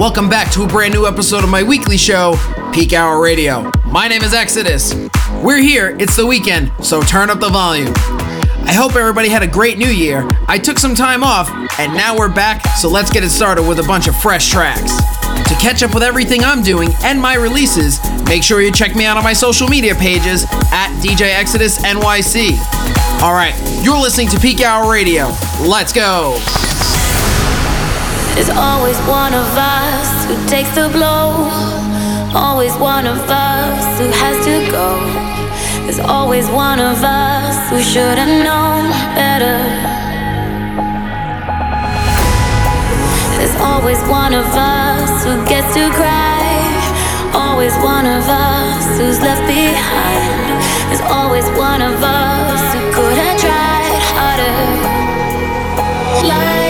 Welcome back to a brand new episode of my weekly show, Peak Hour Radio. My name is Exodus. We're here, it's the weekend, so turn up the volume. I hope everybody had a great new year. I took some time off, and now we're back, so let's get it started with a bunch of fresh tracks. To catch up with everything I'm doing and my releases, make sure you check me out on my social media pages at DJ Exodus NYC. All right, you're listening to Peak Hour Radio. Let's go. There's always one of us who takes the blow. Always one of us who has to go. There's always one of us who should have known better. There's always one of us who gets to cry. Always one of us who's left behind. There's always one of us who could have tried harder. Like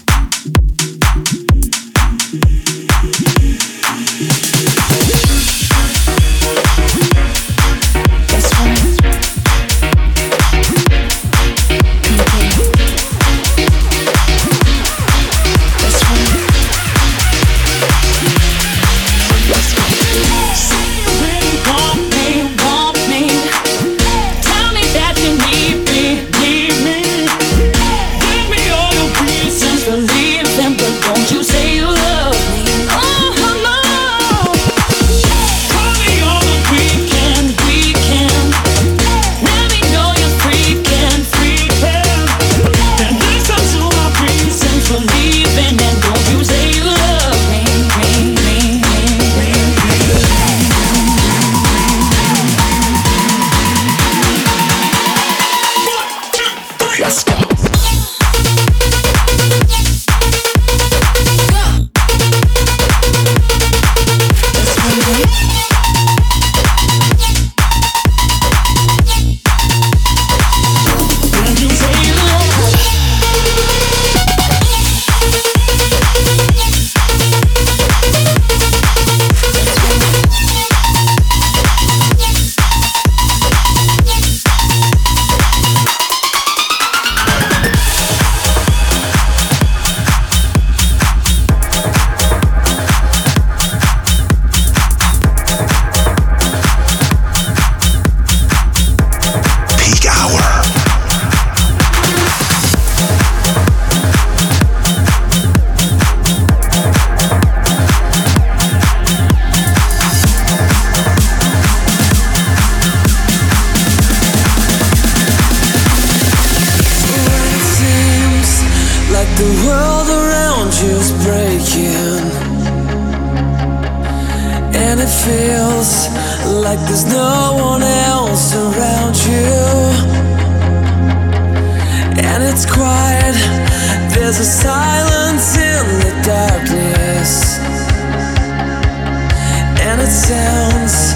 Together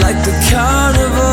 like the dark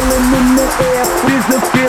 feeling in the air, is a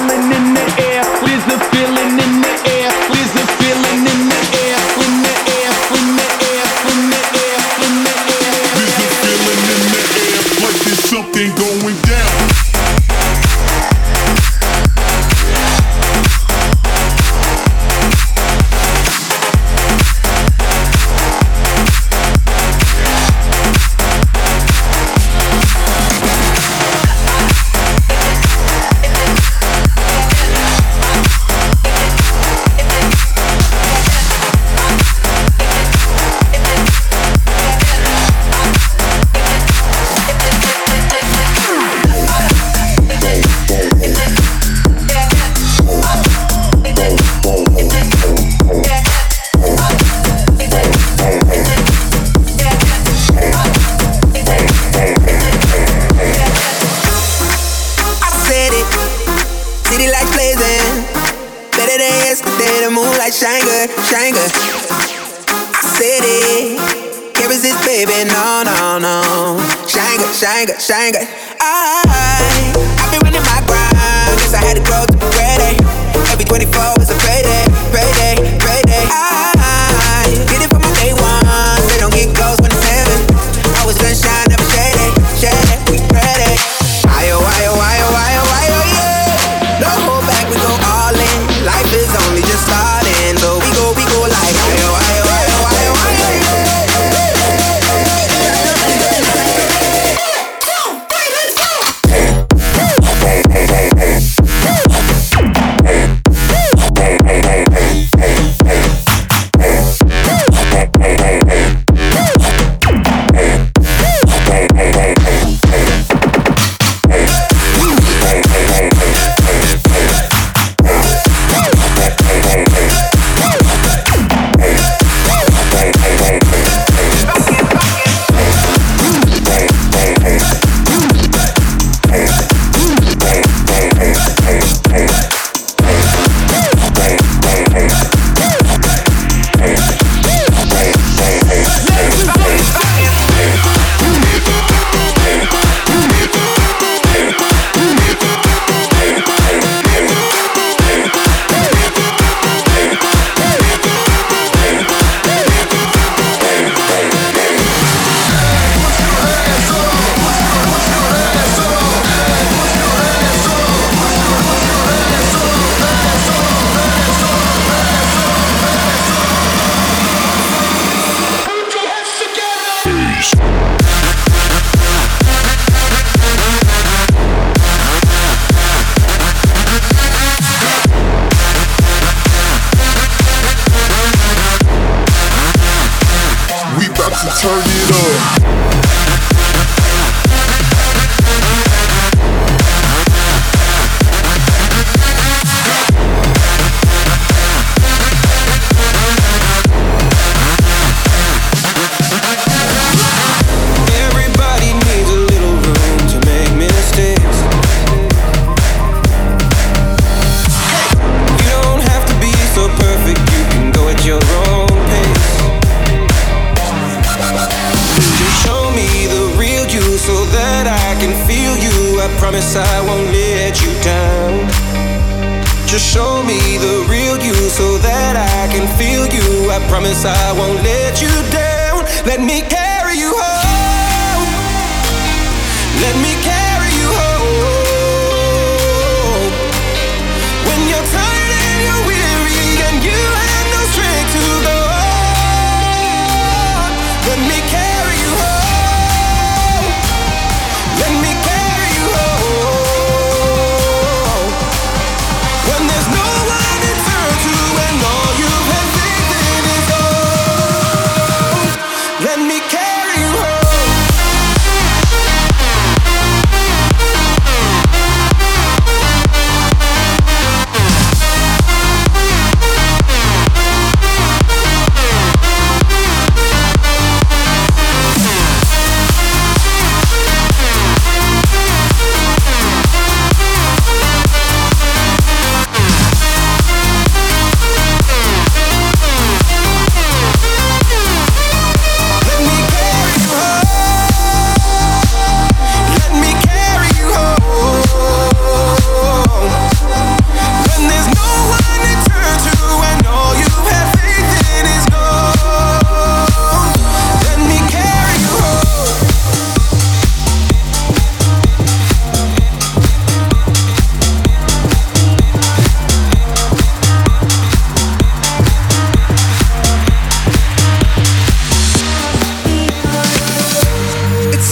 promise I won't let you down. Let me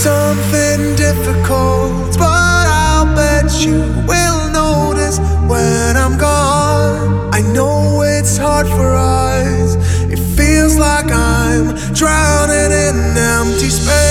something difficult, but I'll bet you will notice when I'm gone. I know it's hard for us, it feels like I'm drowning in empty space.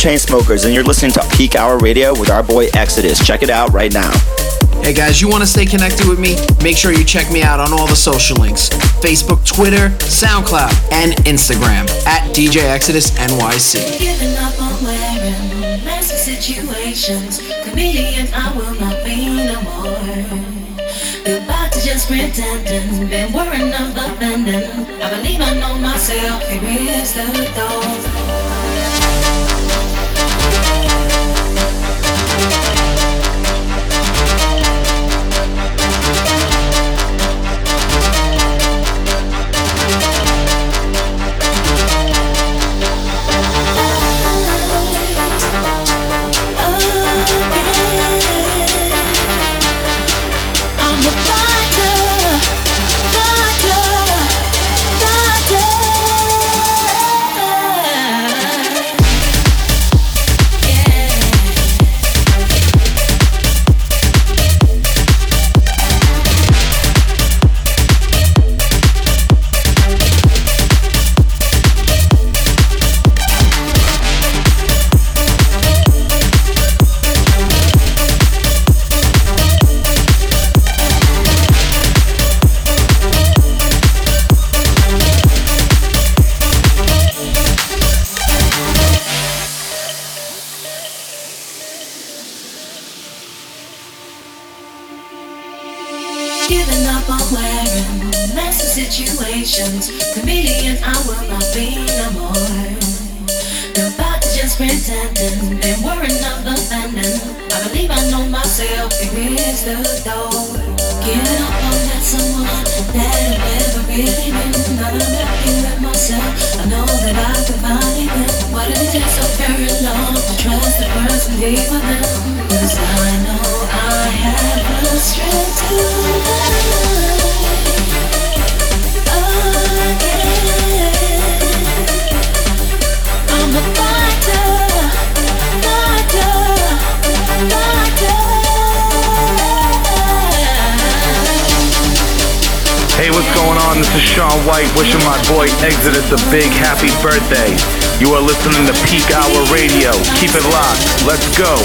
Chainsmokers, and you're listening to Peak Hour Radio with our boy Exodus. Check it out right now. Hey guys, you want to stay connected with me? Make sure you check me out on all the social links Facebook, Twitter, SoundCloud, and Instagram at DJ Exodus NYC. Giving up on wearing messy situations. Comedian, I will not be no more. Goodbye to just pretending. Been worrying of offending. I believe I know myself. Here is the door. Sean White wishing my boy Exodus a big happy birthday. You are listening to Peak Hour Radio. Keep it locked. Let's go.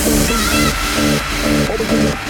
Oh, my God.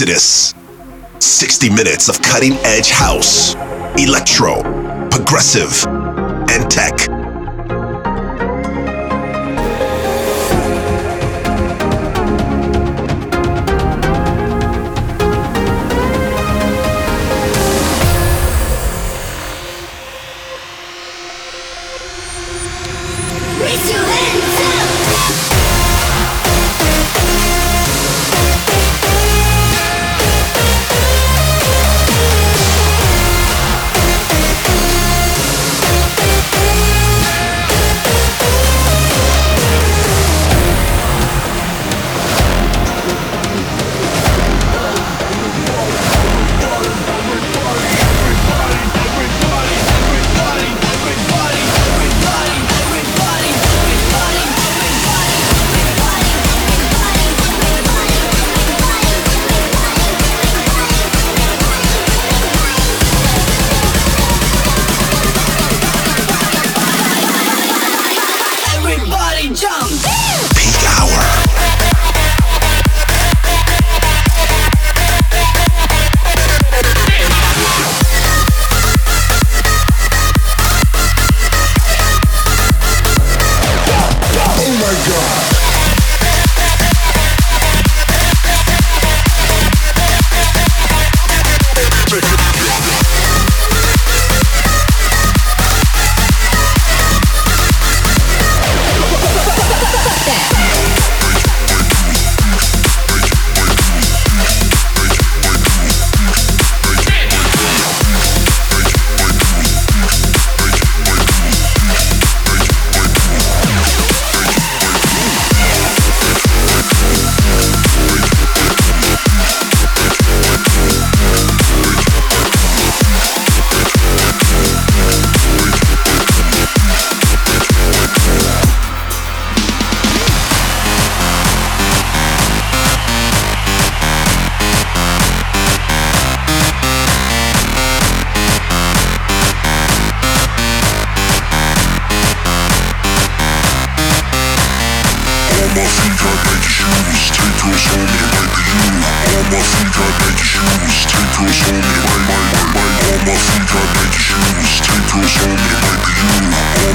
Exodus. 60 minutes of cutting edge house, electro, progressive, and tech.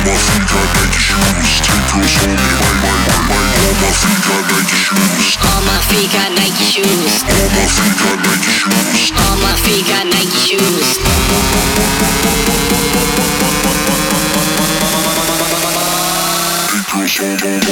my feet got Nike shoes. Take my, my, my, my. All my feet got Nike shoes. All my feet got Nike shoes. All my feet got Nike shoes. Shoes.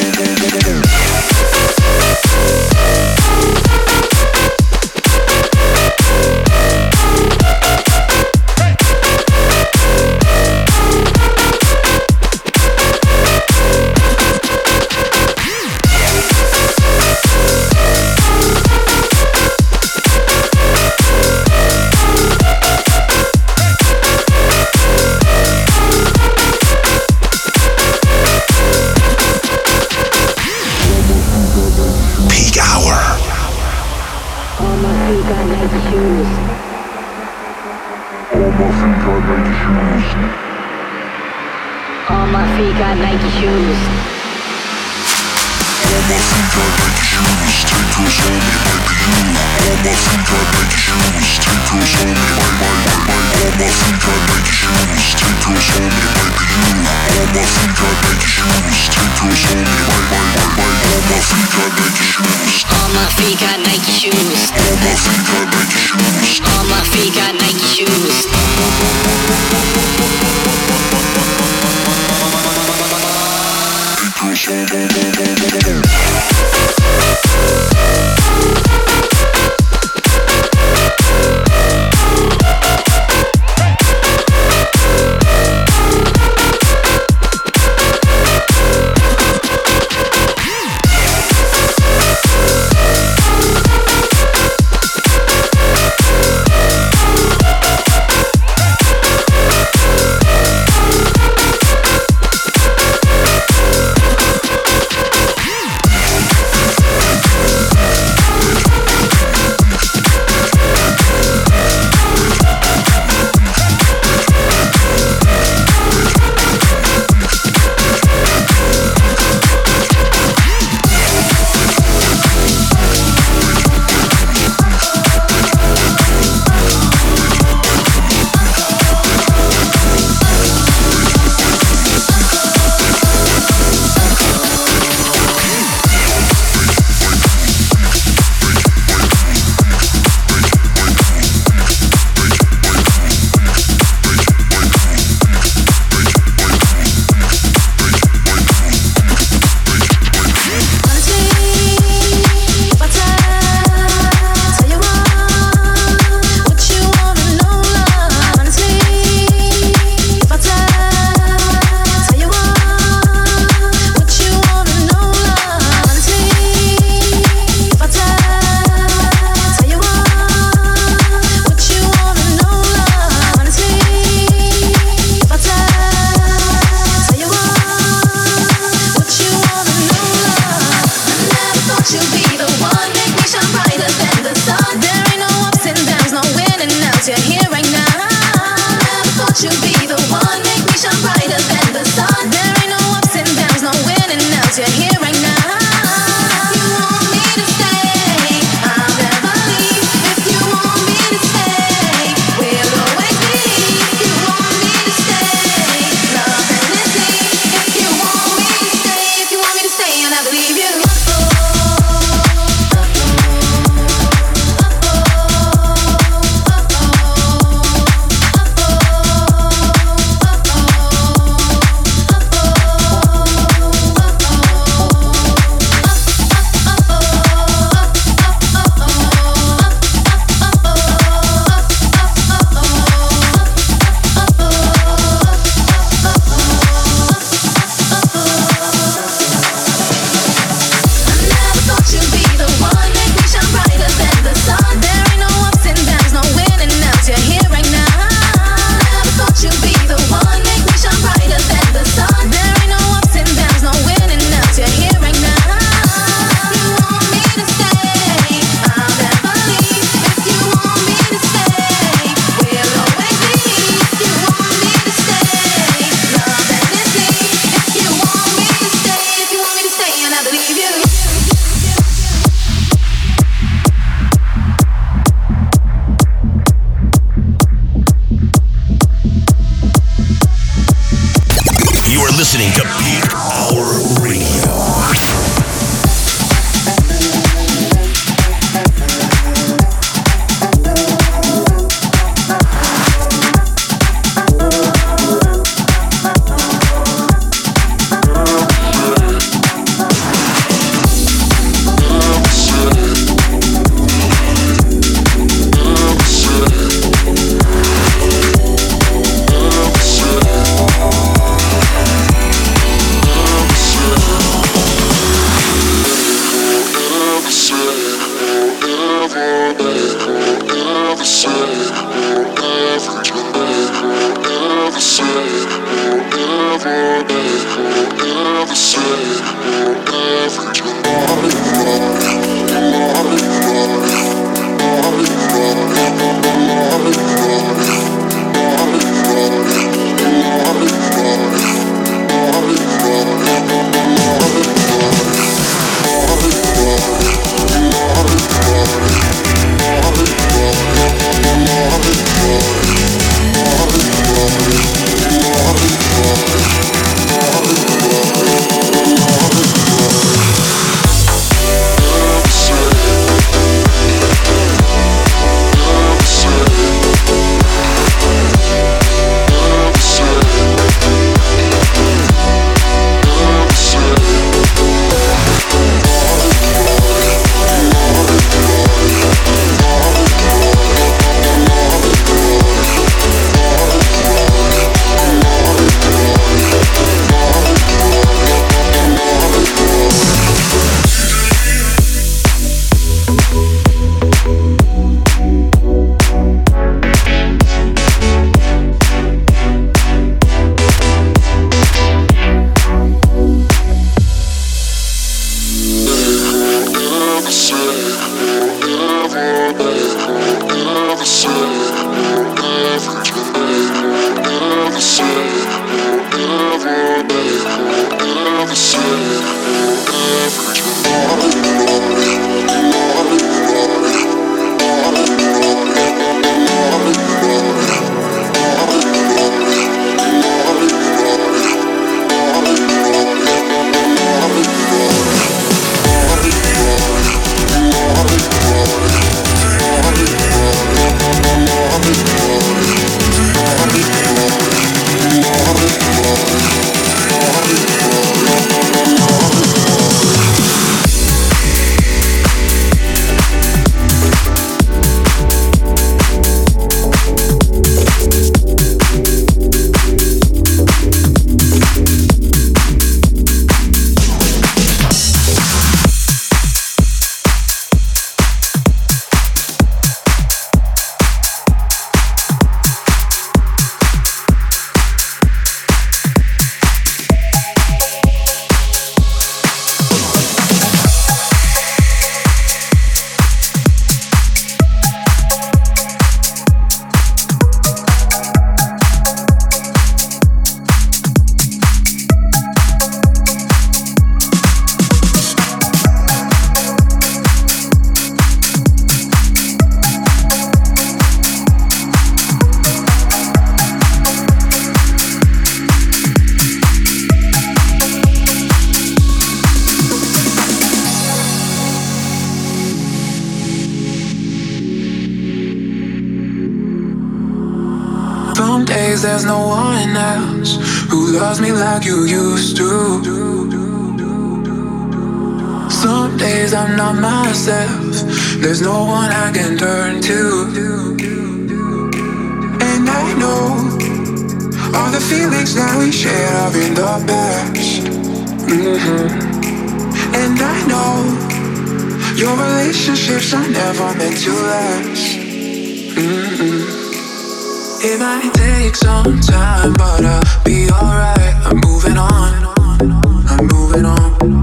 never meant to last. Mm-mm. It might take some time, but I'll be alright. I'm moving on. I'm moving on.